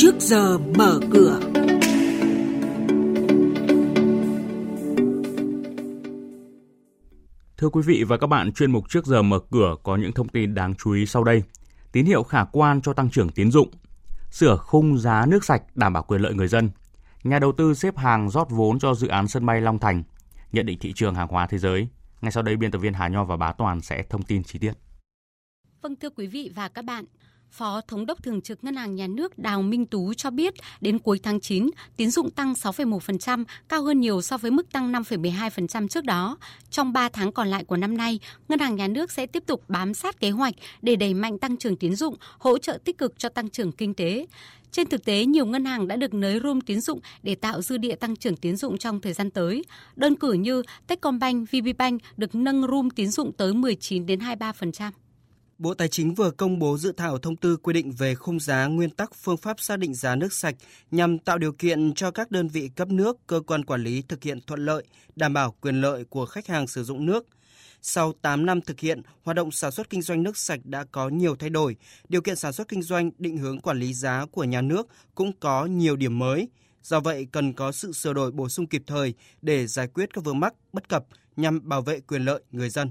trước giờ mở cửa. Thưa quý vị và các bạn, chuyên mục trước giờ mở cửa có những thông tin đáng chú ý sau đây. Tín hiệu khả quan cho tăng trưởng tín dụng. Sửa khung giá nước sạch đảm bảo quyền lợi người dân. Nhà đầu tư xếp hàng rót vốn cho dự án sân bay Long Thành. Nhận định thị trường hàng hóa thế giới. Ngay sau đây biên tập viên Hà Nho và Bá Toàn sẽ thông tin chi tiết. Vâng thưa quý vị và các bạn, Phó Thống đốc Thường trực Ngân hàng Nhà nước Đào Minh Tú cho biết đến cuối tháng 9, tín dụng tăng 6,1%, cao hơn nhiều so với mức tăng 5,12% trước đó. Trong 3 tháng còn lại của năm nay, Ngân hàng Nhà nước sẽ tiếp tục bám sát kế hoạch để đẩy mạnh tăng trưởng tín dụng, hỗ trợ tích cực cho tăng trưởng kinh tế. Trên thực tế, nhiều ngân hàng đã được nới room tín dụng để tạo dư địa tăng trưởng tín dụng trong thời gian tới. Đơn cử như Techcombank, VPBank được nâng room tín dụng tới 19 đến 23%. Bộ Tài chính vừa công bố dự thảo thông tư quy định về khung giá nguyên tắc phương pháp xác định giá nước sạch nhằm tạo điều kiện cho các đơn vị cấp nước, cơ quan quản lý thực hiện thuận lợi, đảm bảo quyền lợi của khách hàng sử dụng nước. Sau 8 năm thực hiện, hoạt động sản xuất kinh doanh nước sạch đã có nhiều thay đổi. Điều kiện sản xuất kinh doanh, định hướng quản lý giá của nhà nước cũng có nhiều điểm mới. Do vậy, cần có sự sửa đổi bổ sung kịp thời để giải quyết các vướng mắc, bất cập nhằm bảo vệ quyền lợi người dân.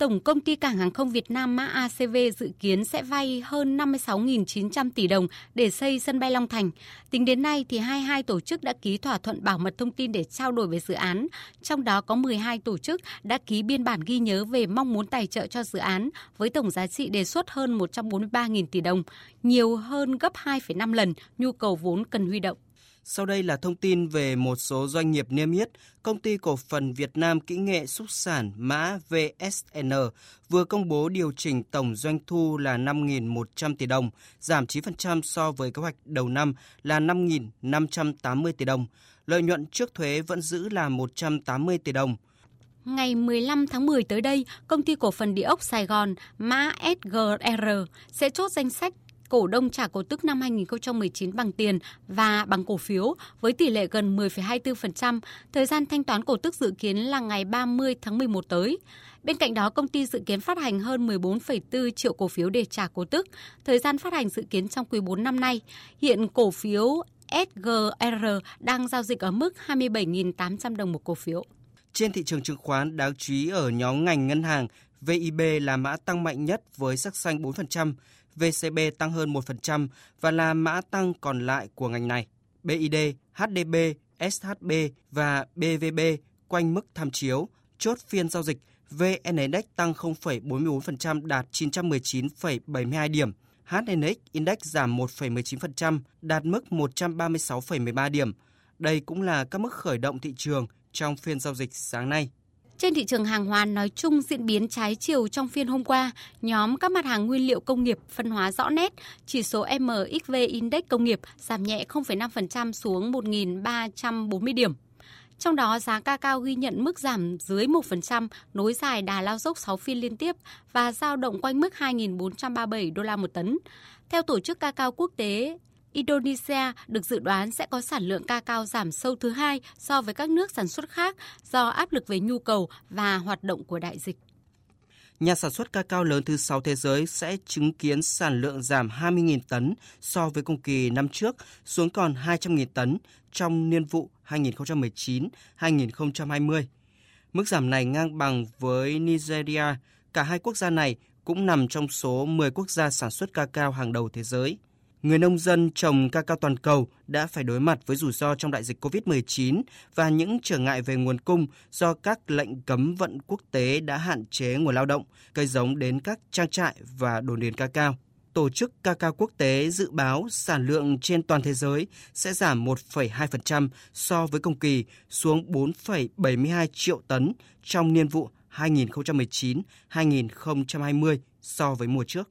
Tổng công ty Cảng hàng không Việt Nam mã ACV dự kiến sẽ vay hơn 56.900 tỷ đồng để xây sân bay Long Thành. Tính đến nay thì 22 tổ chức đã ký thỏa thuận bảo mật thông tin để trao đổi về dự án, trong đó có 12 tổ chức đã ký biên bản ghi nhớ về mong muốn tài trợ cho dự án với tổng giá trị đề xuất hơn 143.000 tỷ đồng, nhiều hơn gấp 2,5 lần nhu cầu vốn cần huy động. Sau đây là thông tin về một số doanh nghiệp niêm yết. Công ty cổ phần Việt Nam Kỹ nghệ Xúc sản mã VSN vừa công bố điều chỉnh tổng doanh thu là 5.100 tỷ đồng, giảm 9% so với kế hoạch đầu năm là 5.580 tỷ đồng. Lợi nhuận trước thuế vẫn giữ là 180 tỷ đồng. Ngày 15 tháng 10 tới đây, công ty cổ phần địa ốc Sài Gòn mã SGR sẽ chốt danh sách cổ đông trả cổ tức năm 2019 bằng tiền và bằng cổ phiếu với tỷ lệ gần 10,24%. Thời gian thanh toán cổ tức dự kiến là ngày 30 tháng 11 tới. Bên cạnh đó, công ty dự kiến phát hành hơn 14,4 triệu cổ phiếu để trả cổ tức. Thời gian phát hành dự kiến trong quý 4 năm nay. Hiện cổ phiếu SGR đang giao dịch ở mức 27.800 đồng một cổ phiếu. Trên thị trường chứng khoán đáng chú ý ở nhóm ngành ngân hàng, VIB là mã tăng mạnh nhất với sắc xanh 4%, VCB tăng hơn 1% và là mã tăng còn lại của ngành này. BID, HDB, SHB và BVB quanh mức tham chiếu, chốt phiên giao dịch VN Index tăng 0,44% đạt 919,72 điểm. HNX Index giảm 1,19%, đạt mức 136,13 điểm. Đây cũng là các mức khởi động thị trường trong phiên giao dịch sáng nay. Trên thị trường hàng hóa nói chung diễn biến trái chiều trong phiên hôm qua, nhóm các mặt hàng nguyên liệu công nghiệp phân hóa rõ nét, chỉ số MXV Index công nghiệp giảm nhẹ 0,5% xuống 1.340 điểm. Trong đó, giá ca cao ghi nhận mức giảm dưới 1%, nối dài đà lao dốc 6 phiên liên tiếp và giao động quanh mức 2.437 đô la một tấn. Theo Tổ chức Ca cao Quốc tế Indonesia được dự đoán sẽ có sản lượng ca cao giảm sâu thứ hai so với các nước sản xuất khác do áp lực về nhu cầu và hoạt động của đại dịch. Nhà sản xuất ca cao lớn thứ 6 thế giới sẽ chứng kiến sản lượng giảm 20.000 tấn so với cùng kỳ năm trước, xuống còn 200.000 tấn trong niên vụ 2019-2020. Mức giảm này ngang bằng với Nigeria. Cả hai quốc gia này cũng nằm trong số 10 quốc gia sản xuất ca cao hàng đầu thế giới người nông dân trồng ca cao toàn cầu đã phải đối mặt với rủi ro trong đại dịch COVID-19 và những trở ngại về nguồn cung do các lệnh cấm vận quốc tế đã hạn chế nguồn lao động, cây giống đến các trang trại và đồn điền ca cao. Tổ chức ca cao quốc tế dự báo sản lượng trên toàn thế giới sẽ giảm 1,2% so với cùng kỳ xuống 4,72 triệu tấn trong niên vụ 2019-2020 so với mùa trước.